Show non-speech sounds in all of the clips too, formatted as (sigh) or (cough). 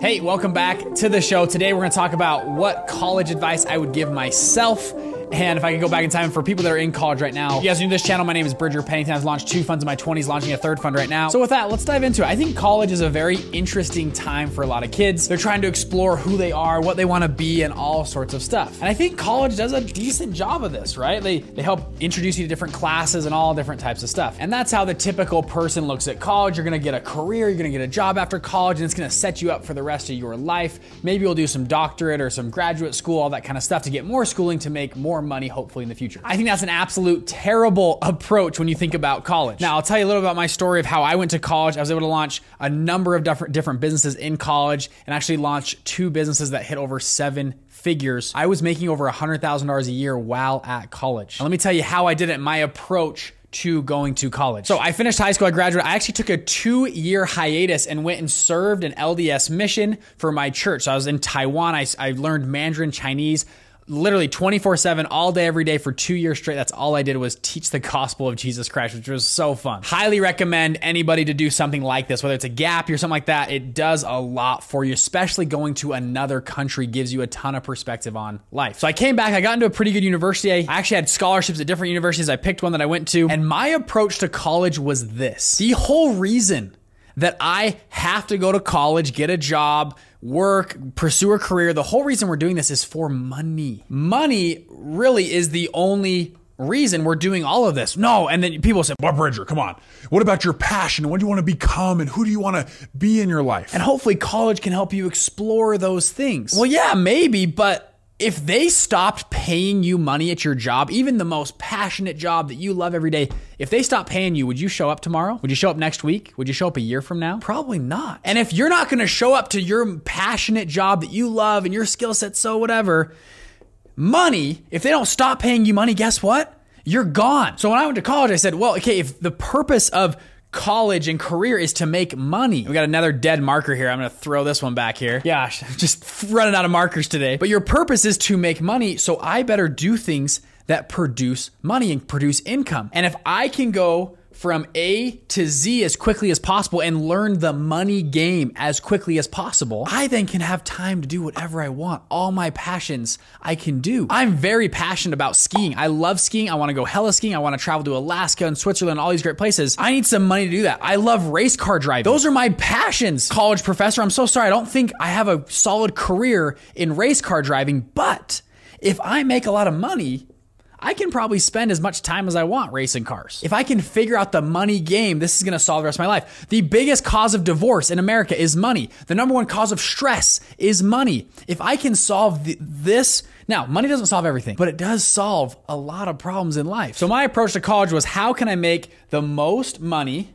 Hey, welcome back to the show. Today we're going to talk about what college advice I would give myself and if I could go back in time for people that are in college right now, If you guys new to this channel. My name is Bridger Pennington. I've launched two funds in my 20s, launching a third fund right now. So with that, let's dive into it. I think college is a very interesting time for a lot of kids. They're trying to explore who they are, what they want to be, and all sorts of stuff. And I think college does a decent job of this, right? They they help introduce you to different classes and all different types of stuff. And that's how the typical person looks at college. You're gonna get a career, you're gonna get a job after college, and it's gonna set you up for the rest of your life. Maybe you'll do some doctorate or some graduate school, all that kind of stuff to get more schooling to make more money, hopefully in the future. I think that's an absolute terrible approach when you think about college. Now, I'll tell you a little about my story of how I went to college. I was able to launch a number of different different businesses in college and actually launch two businesses that hit over seven figures. I was making over $100,000 a year while at college. Let me tell you how I did it, my approach to going to college. So I finished high school, I graduated. I actually took a two year hiatus and went and served an LDS mission for my church. So I was in Taiwan. I, I learned Mandarin Chinese literally 24 7 all day every day for two years straight. That's all i did was teach the gospel of jesus christ which was so fun. Highly recommend anybody to do something like this whether it's a gap or something like that. It does a lot for you especially going to another country gives you a ton of perspective on life. So i came back i got into a pretty good university. I actually had scholarships at different universities. I picked one that i went to and my approach to college was this. The whole reason that I have to go to college, get a job, work, pursue a career. The whole reason we're doing this is for money. Money really is the only reason we're doing all of this. No, and then people say, "Bob Bridger, come on. What about your passion? What do you want to become and who do you want to be in your life?" And hopefully college can help you explore those things. Well, yeah, maybe, but if they stopped paying you money at your job, even the most passionate job that you love every day, if they stopped paying you, would you show up tomorrow? Would you show up next week? Would you show up a year from now? Probably not. And if you're not going to show up to your passionate job that you love and your skill set, so whatever, money, if they don't stop paying you money, guess what? You're gone. So when I went to college, I said, well, okay, if the purpose of college and career is to make money. We got another dead marker here. I'm going to throw this one back here. Gosh, (laughs) just running out of markers today. But your purpose is to make money, so I better do things that produce money and produce income. And if I can go from A to Z as quickly as possible and learn the money game as quickly as possible, I then can have time to do whatever I want. All my passions I can do. I'm very passionate about skiing. I love skiing. I want to go heli skiing. I want to travel to Alaska and Switzerland, all these great places. I need some money to do that. I love race car driving. Those are my passions. College professor, I'm so sorry. I don't think I have a solid career in race car driving, but if I make a lot of money, I can probably spend as much time as I want racing cars. If I can figure out the money game, this is going to solve the rest of my life. The biggest cause of divorce in America is money. The number one cause of stress is money. If I can solve this, now, money doesn't solve everything, but it does solve a lot of problems in life. So my approach to college was how can I make the most money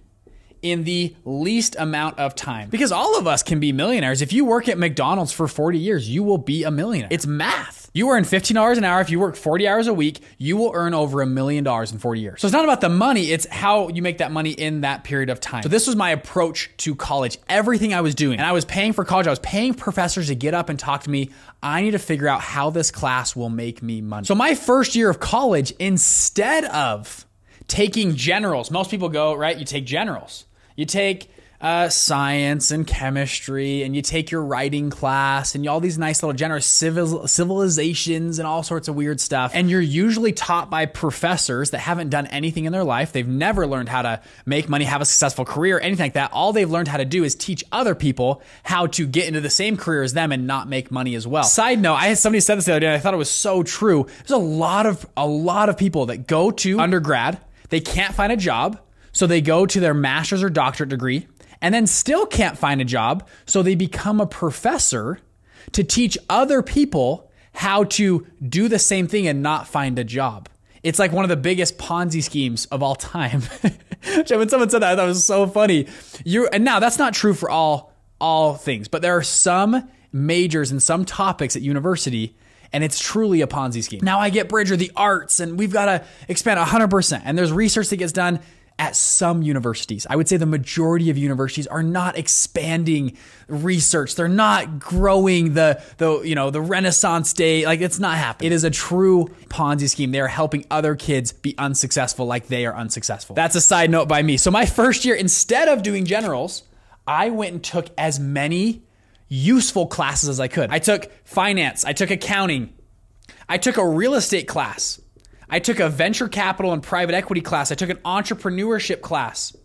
in the least amount of time. Because all of us can be millionaires. If you work at McDonald's for 40 years, you will be a millionaire. It's math. You earn $15 an hour. If you work 40 hours a week, you will earn over a million dollars in 40 years. So it's not about the money, it's how you make that money in that period of time. So this was my approach to college. Everything I was doing, and I was paying for college, I was paying professors to get up and talk to me. I need to figure out how this class will make me money. So my first year of college, instead of taking generals, most people go, right? You take generals. You take uh, science and chemistry, and you take your writing class, and you, all these nice little generous civil, civilizations and all sorts of weird stuff. And you're usually taught by professors that haven't done anything in their life. They've never learned how to make money, have a successful career, anything like that. All they've learned how to do is teach other people how to get into the same career as them and not make money as well. Side note, I had somebody said this the other day, and I thought it was so true. There's a lot of a lot of people that go to undergrad, they can't find a job so they go to their master's or doctorate degree and then still can't find a job. So they become a professor to teach other people how to do the same thing and not find a job. It's like one of the biggest Ponzi schemes of all time. (laughs) when someone said that, I thought was so funny. You and now that's not true for all all things, but there are some majors and some topics at university and it's truly a Ponzi scheme. Now I get Bridger, the arts, and we've got to expand 100%. And there's research that gets done at some universities. I would say the majority of universities are not expanding research. They're not growing the the you know the Renaissance day. Like it's not happening. It is a true Ponzi scheme. They are helping other kids be unsuccessful like they are unsuccessful. That's a side note by me. So my first year, instead of doing generals, I went and took as many useful classes as I could. I took finance, I took accounting, I took a real estate class. I took a venture capital and private equity class. I took an entrepreneurship class.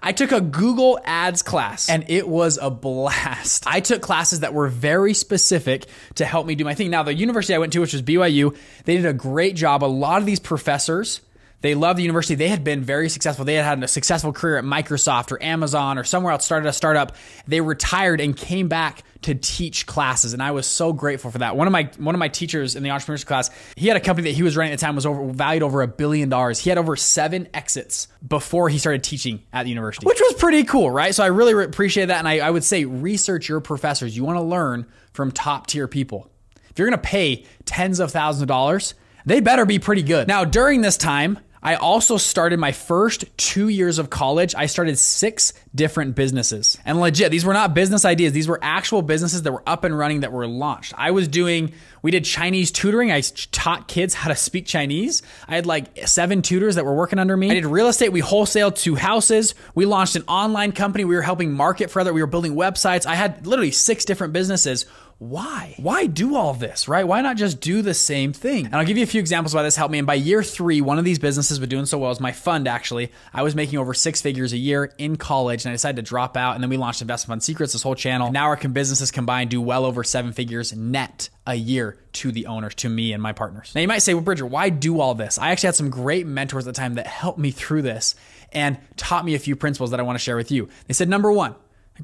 I took a Google Ads class and it was a blast. I took classes that were very specific to help me do my thing. Now, the university I went to, which was BYU, they did a great job. A lot of these professors, they loved the university. They had been very successful. They had had a successful career at Microsoft or Amazon or somewhere else, started a startup. They retired and came back to teach classes, and I was so grateful for that. One of my one of my teachers in the entrepreneurship class, he had a company that he was running at the time was over valued over a billion dollars. He had over seven exits before he started teaching at the university, which was pretty cool, right? So I really appreciate that, and I, I would say research your professors. You want to learn from top tier people. If you're to pay tens of thousands of dollars, they better be pretty good. Now during this time. I also started my first two years of college. I started six different businesses. And legit, these were not business ideas. These were actual businesses that were up and running that were launched. I was doing, we did Chinese tutoring. I taught kids how to speak Chinese. I had like seven tutors that were working under me. I did real estate. We wholesaled two houses. We launched an online company. We were helping market for other. We were building websites. I had literally six different businesses why? Why do all this, right? Why not just do the same thing? And I'll give you a few examples why this helped me. And by year three, one of these businesses was doing so well as my fund, actually. I was making over six figures a year in college and I decided to drop out. And then we launched Investment Fund Secrets, this whole channel. And now our businesses combined do well over seven figures net a year to the owners, to me and my partners. Now you might say, well, Bridger, why do all this? I actually had some great mentors at the time that helped me through this and taught me a few principles that I want to share with you. They said, number one,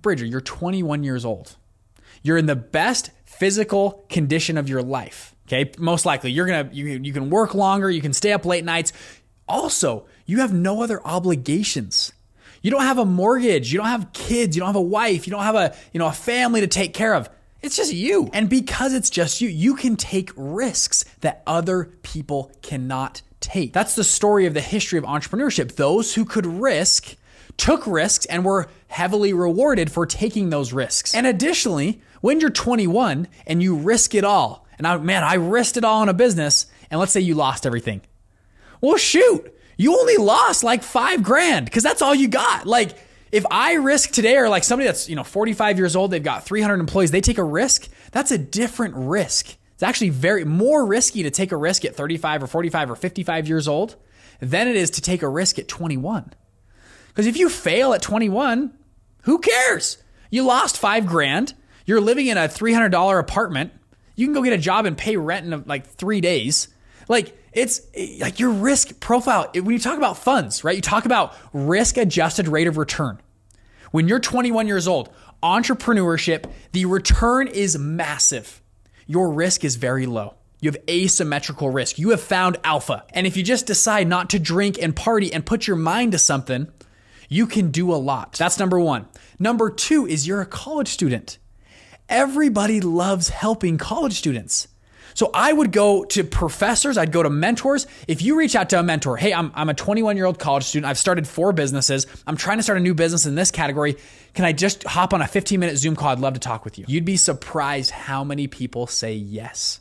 Bridger, you're 21 years old. You're in the best physical condition of your life. Okay. Most likely you're to, you, you can work longer. You can stay up late nights. Also, you have no other obligations. You don't have a mortgage. You don't have kids. You don't have a wife. You don't have a, you know, a family to take care of. It's just you. And because it's just you, you can take risks that other people cannot take. That's the story of the history of entrepreneurship. Those who could risk took risks and were heavily rewarded for taking those risks. And additionally, when you're 21 and you risk it all, and I, man, I risked it all in a business, and let's say you lost everything. Well, shoot, you only lost like five grand because that's all you got. Like, if I risk today, or like somebody that's, you know, 45 years old, they've got 300 employees, they take a risk, that's a different risk. It's actually very more risky to take a risk at 35 or 45 or 55 years old than it is to take a risk at 21. Because if you fail at 21, who cares? You lost five grand. You're living in a $300 apartment. You can go get a job and pay rent in like three days. Like, it's like your risk profile. When you talk about funds, right? You talk about risk adjusted rate of return. When you're 21 years old, entrepreneurship, the return is massive. Your risk is very low. You have asymmetrical risk. You have found alpha. And if you just decide not to drink and party and put your mind to something, you can do a lot. That's number one. Number two is you're a college student. Everybody loves helping college students. So I would go to professors, I'd go to mentors. If you reach out to a mentor, hey, I'm, I'm a 21 year old college student, I've started four businesses, I'm trying to start a new business in this category. Can I just hop on a 15 minute Zoom call? I'd love to talk with you. You'd be surprised how many people say yes.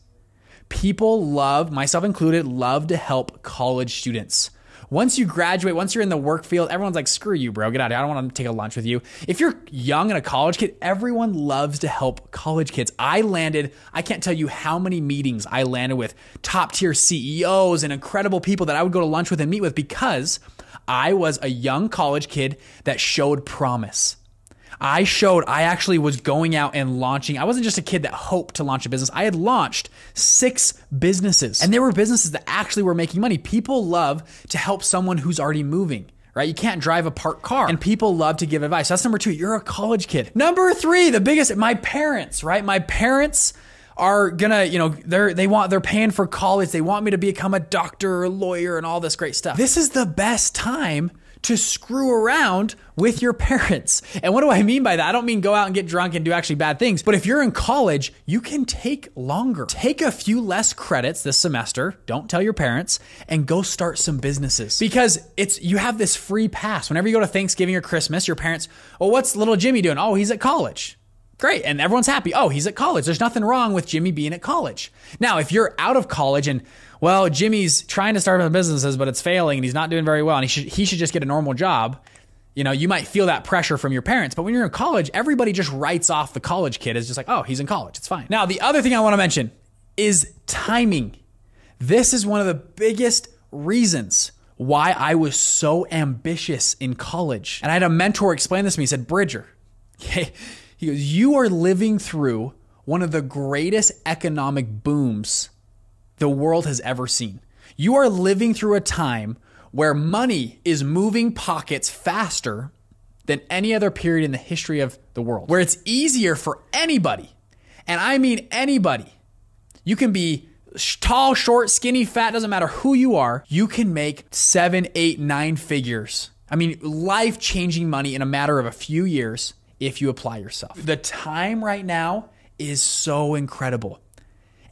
People love, myself included, love to help college students. Once you graduate, once you're in the work field, everyone's like, screw you, bro. Get out of here. I don't want to take a lunch with you. If you're young and a college kid, everyone loves to help college kids. I landed, I can't tell you how many meetings I landed with top tier CEOs and incredible people that I would go to lunch with and meet with because I was a young college kid that showed promise. I showed I actually was going out and launching. I wasn't just a kid that hoped to launch a business. I had launched six businesses, and they were businesses that actually were making money. People love to help someone who's already moving right? You can't drive a parked car. And people love to give advice. That's number two. You're a college kid. Number three, the biggest, my parents, right? My parents are gonna, you know, they're they want they're paying for college. They want me to become a doctor or a lawyer and all this great stuff. This is the best time to screw around with your parents. And what do I mean by that? I don't mean go out and get drunk and do actually bad things, but if you're in college, you can take longer. Take a few less credits this semester, don't tell your parents, and go start some businesses. Because it's you have this free pass. Whenever you go to Thanksgiving or Christmas, your parents, "Well, what's little Jimmy doing?" "Oh, he's at college." Great. And everyone's happy. Oh, he's at college. There's nothing wrong with Jimmy being at college. Now, if you're out of college and well, Jimmy's trying to start a businesses, but it's failing and he's not doing very well and he should, he should just get a normal job. You know, you might feel that pressure from your parents, but when you're in college, everybody just writes off the college kid as just like, oh, he's in college. It's fine. Now, the other thing I want to mention is timing. This is one of the biggest reasons why I was so ambitious in college. And I had a mentor explain this to me. He said, Bridger, (laughs) he goes, you are living through one of the greatest economic booms the world has ever seen. You are living through a time where money is moving pockets faster than any other period in the history of the world, where it's easier for anybody, and I mean anybody. You can be tall, short, skinny, fat, doesn't matter who you are, you can make seven, eight, nine figures. I mean, life changing money in a matter of a few years if you apply yourself. The time right now is so incredible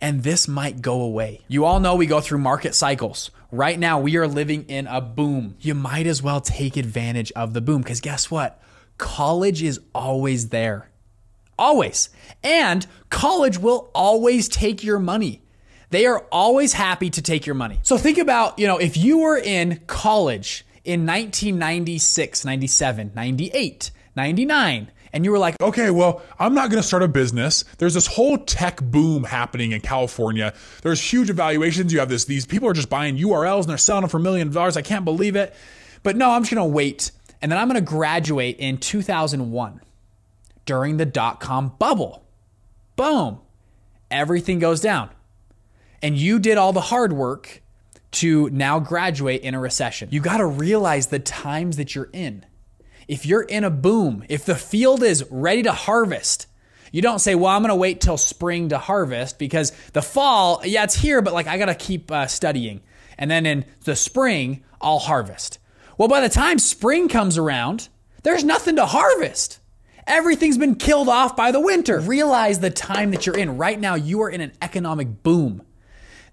and this might go away. You all know we go through market cycles. Right now, we are living in a boom. You might as well take advantage of the boom because guess what? College is always there. Always. And college will always take your money. They are always happy to take your money. So think about, you know, if you were in college in 1996, 97, 98, 99, and you were like, okay, well, I'm not going to start a business. There's this whole tech boom happening in California. There's huge evaluations. You have this, these people are just buying URLs and they're selling them for millions of dollars. I can't believe it. But no, I'm just going to wait. And then I'm going to graduate in 2001 during the dot com bubble. Boom. Everything goes down. And you did all the hard work to now graduate in a recession. You got to realize the times that you're in if you're in a boom, if the field is ready to harvest, you don't say, well, I'm going to wait till spring to harvest because the fall, yeah, it's here, but like I got to keep uh, studying. And then in the spring, I'll harvest. Well, by the time spring comes around, there's nothing to harvest. Everything's been killed off by the winter. Realize the time that you're in. Right now, you are in an economic boom.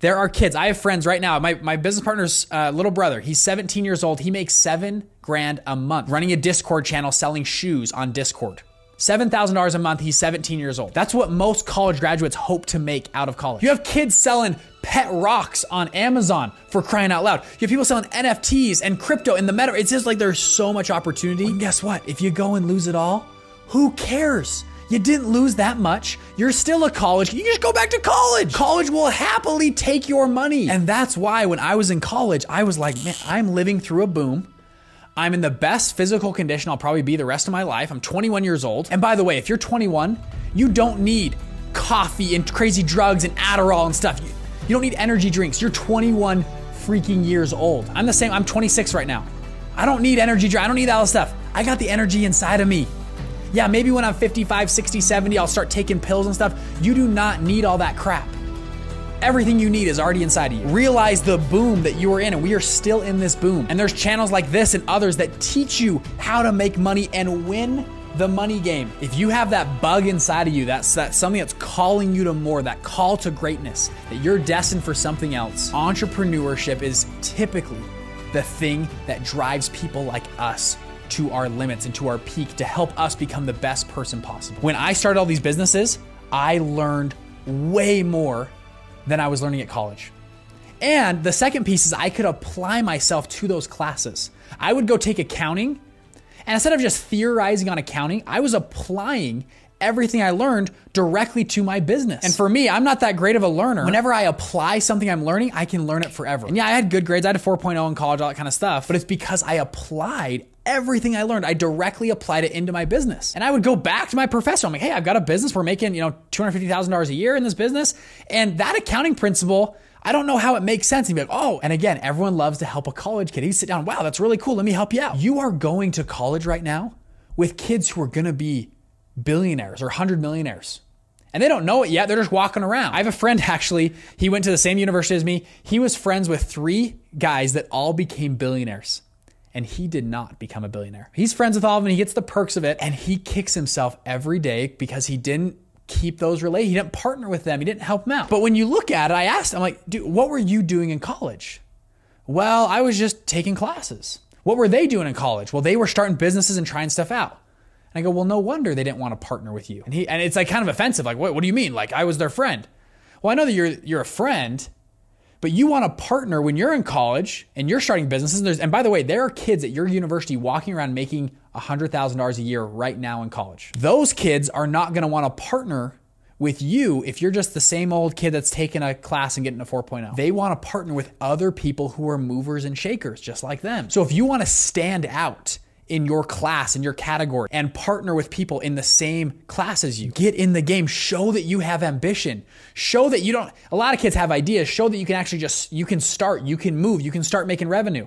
There are kids. I have friends right now. My, my business partner's uh, little brother, he's 17 years old. He makes seven grand a month running a Discord channel selling shoes on Discord. $7,000 a month. He's 17 years old. That's what most college graduates hope to make out of college. You have kids selling pet rocks on Amazon for crying out loud. You have people selling NFTs and crypto in the meta. It's just like there's so much opportunity. And guess what? If you go and lose it all, who cares? You didn't lose that much. You're still a college. You just go back to college. College will happily take your money. And that's why when I was in college, I was like, man, I'm living through a boom. I'm in the best physical condition I'll probably be the rest of my life. I'm 21 years old. And by the way, if you're 21, you don't need coffee and crazy drugs and Adderall and stuff. You, you don't need energy drinks. You're 21 freaking years old. I'm the same. I'm 26 right now. I don't need energy. I don't need all this stuff. I got the energy inside of me. Yeah, maybe when I'm 55, 60, 70, I'll start taking pills and stuff. You do not need all that crap. Everything you need is already inside of you. Realize the boom that you are in, and we are still in this boom. And there's channels like this and others that teach you how to make money and win the money game. If you have that bug inside of you, that's that something that's calling you to more, that call to greatness, that you're destined for something else. Entrepreneurship is typically the thing that drives people like us to our limits and to our peak to help us become the best person possible. When I started all these businesses, I learned way more than I was learning at college. And the second piece is I could apply myself to those classes. I would go take accounting, and instead of just theorizing on accounting, I was applying everything I learned directly to my business. And for me, I'm not that great of a learner. Whenever I apply something I'm learning, I can learn it forever. And yeah, I had good grades. I had a 4.0 in college, all that kind of stuff, but it's because I applied everything I learned. I directly applied it into my business. And I would go back to my professor. I'm like, hey, I've got a business. We're making, you know, $250,000 a year in this business. And that accounting principle, I don't know how it makes sense. And be like, oh, and again, everyone loves to help a college kid. You sit down, wow, that's really cool. Let me help you out. You are going to college right now with kids who are going to be billionaires or 100 millionaires. And they don't know it yet. They're just walking around. I have a friend actually, he went to the same university as me. He was friends with three guys that all became billionaires. And he did not become a billionaire. He's friends with all of them, he gets the perks of it, and he kicks himself every day because he didn't keep those related. He didn't partner with them, he didn't help them out. But when you look at it, I asked, I'm like, dude, what were you doing in college? Well, I was just taking classes. What were they doing in college? Well, they were starting businesses and trying stuff out. And I go, well, no wonder they didn't want to partner with you. And he and it's like kind of offensive. Like, what, what do you mean? Like I was their friend. Well, I know that you're you're a friend, but you want to partner when you're in college and you're starting businesses. And, and by the way, there are kids at your university walking around making $100,000 a year right now in college. Those kids are not going to want to partner with you if you're just the same old kid that's taking a class and getting a 4.0. They want to partner with other people who are movers and shakers just like them. So if you want to stand out, in your class, in your category, and partner with people in the same class as you. Get in the game. Show that you have ambition. Show that you don't, a lot of kids have ideas. Show that you can actually just, you can start, you can move, you can start making revenue.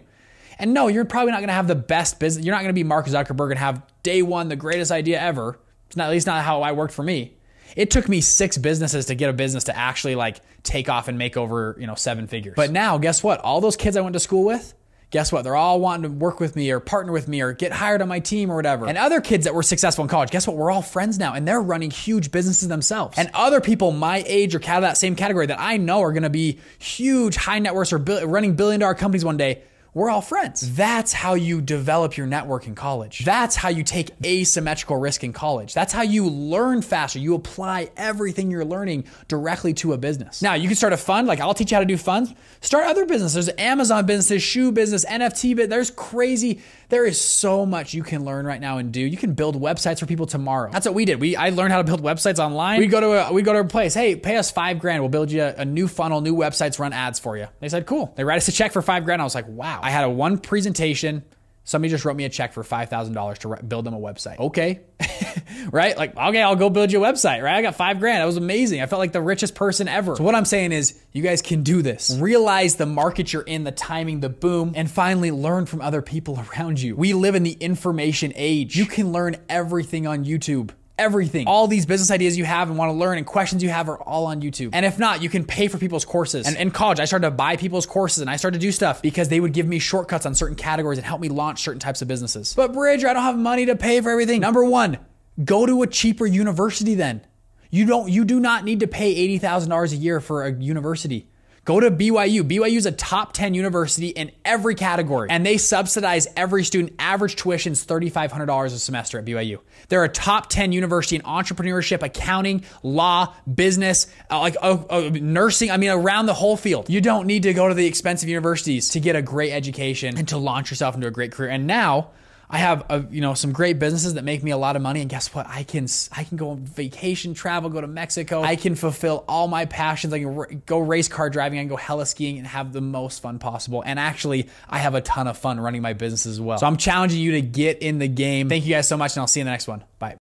And no, you're probably not gonna have the best business. You're not gonna be Mark Zuckerberg and have day one the greatest idea ever. It's not, at least not how I worked for me. It took me six businesses to get a business to actually like take off and make over, you know, seven figures. But now, guess what? All those kids I went to school with, guess what? They're all wanting to work with me or partner with me or get hired on my team or whatever. And other kids that were successful in college, guess what? We're all friends now and they're running huge businesses themselves. And other people my age or out of that same category that I know are going to be huge high net worths or running billion dollar companies one day we're all friends. That's how you develop your network in college. That's how you take asymmetrical risk in college. That's how you learn faster. You apply everything you're learning directly to a business. Now, you can start a fund, like I'll teach you how to do funds. Start other businesses. There's Amazon businesses, shoe business, NFT, but there's crazy. There is so much you can learn right now and do. You can build websites for people tomorrow. That's what we did. We I learned how to build websites online. We go to a, we go to a place. Hey, pay us five grand. We'll build you a, a new funnel, new websites, run ads for you. They said, cool. They write us a check for five grand. I was like, wow. I had a one presentation. Somebody just wrote me a check for $5,000 to build them a website. Okay. (laughs) right? Like, okay, I'll go build you a website, right? I got five grand. That was amazing. I felt like the richest person ever. So, what I'm saying is, you guys can do this. Realize the market you're in, the timing, the boom, and finally learn from other people (laughs) around you. We live in the information age. You can learn everything on YouTube everything. All these business ideas you have and want to learn and questions you have are all on YouTube. And if not, you can pay for people's courses. And in college, I started to buy people's courses and I started to do stuff because they would give me shortcuts on certain categories and help me launch certain types of businesses. But Bridger, I don't have money to pay for everything. Number one, go to a cheaper university then. You don't you do not need to pay $80,000 a year for a university. Go to BYU. BYU is a top 10 university in every category, and they subsidize every student. Average tuition is $3,500 a semester at BYU. They're a top 10 university in entrepreneurship, accounting, law, business, uh, like uh, uh, nursing. I mean, around the whole field. You don't need to go to the expensive universities to get a great education and to launch yourself into a great career. And now, I have a, you know some great businesses that make me a lot of money, and guess what? I can I can go on vacation, travel, go to Mexico. I can fulfill all my passions. I can r- go race car driving. I can go heli skiing, and have the most fun possible. And actually, I have a ton of fun running my business as well. So I'm challenging you to get in the game. Thank you guys so much, and I'll see you in the next one. Bye.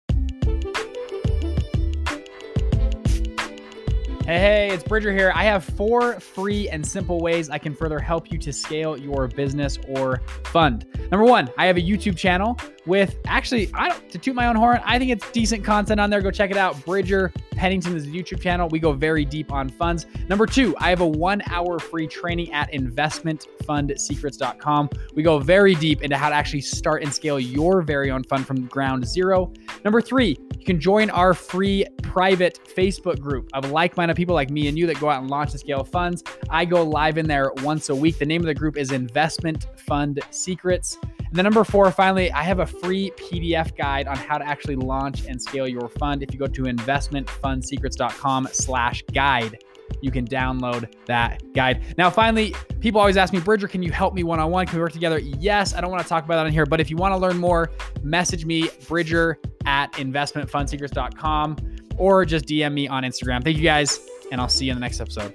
Hey, hey, it's Bridger here. I have four free and simple ways I can further help you to scale your business or fund. Number one, I have a YouTube channel with actually, I don't to toot my own horn, I think it's decent content on there. Go check it out. Bridger Pennington is a YouTube channel. We go very deep on funds. Number two, I have a one hour free training at investmentfundsecrets.com. We go very deep into how to actually start and scale your very own fund from ground zero. Number three, you can join our free private Facebook group of like minded people like me and you that go out and launch and scale funds. I go live in there once a week. The name of the group is Investment Fund Secrets. And then number four, finally, I have a free PDF guide on how to actually launch and scale your fund. If you go to investmentfundsecrets.com slash guide, you can download that guide. Now, finally, people always ask me, Bridger, can you help me one on one? Can we work together? Yes, I don't want to talk about that on here, but if you want to learn more, message me, Bridger at investmentfundsecrets.com, or just DM me on Instagram. Thank you guys, and I'll see you in the next episode.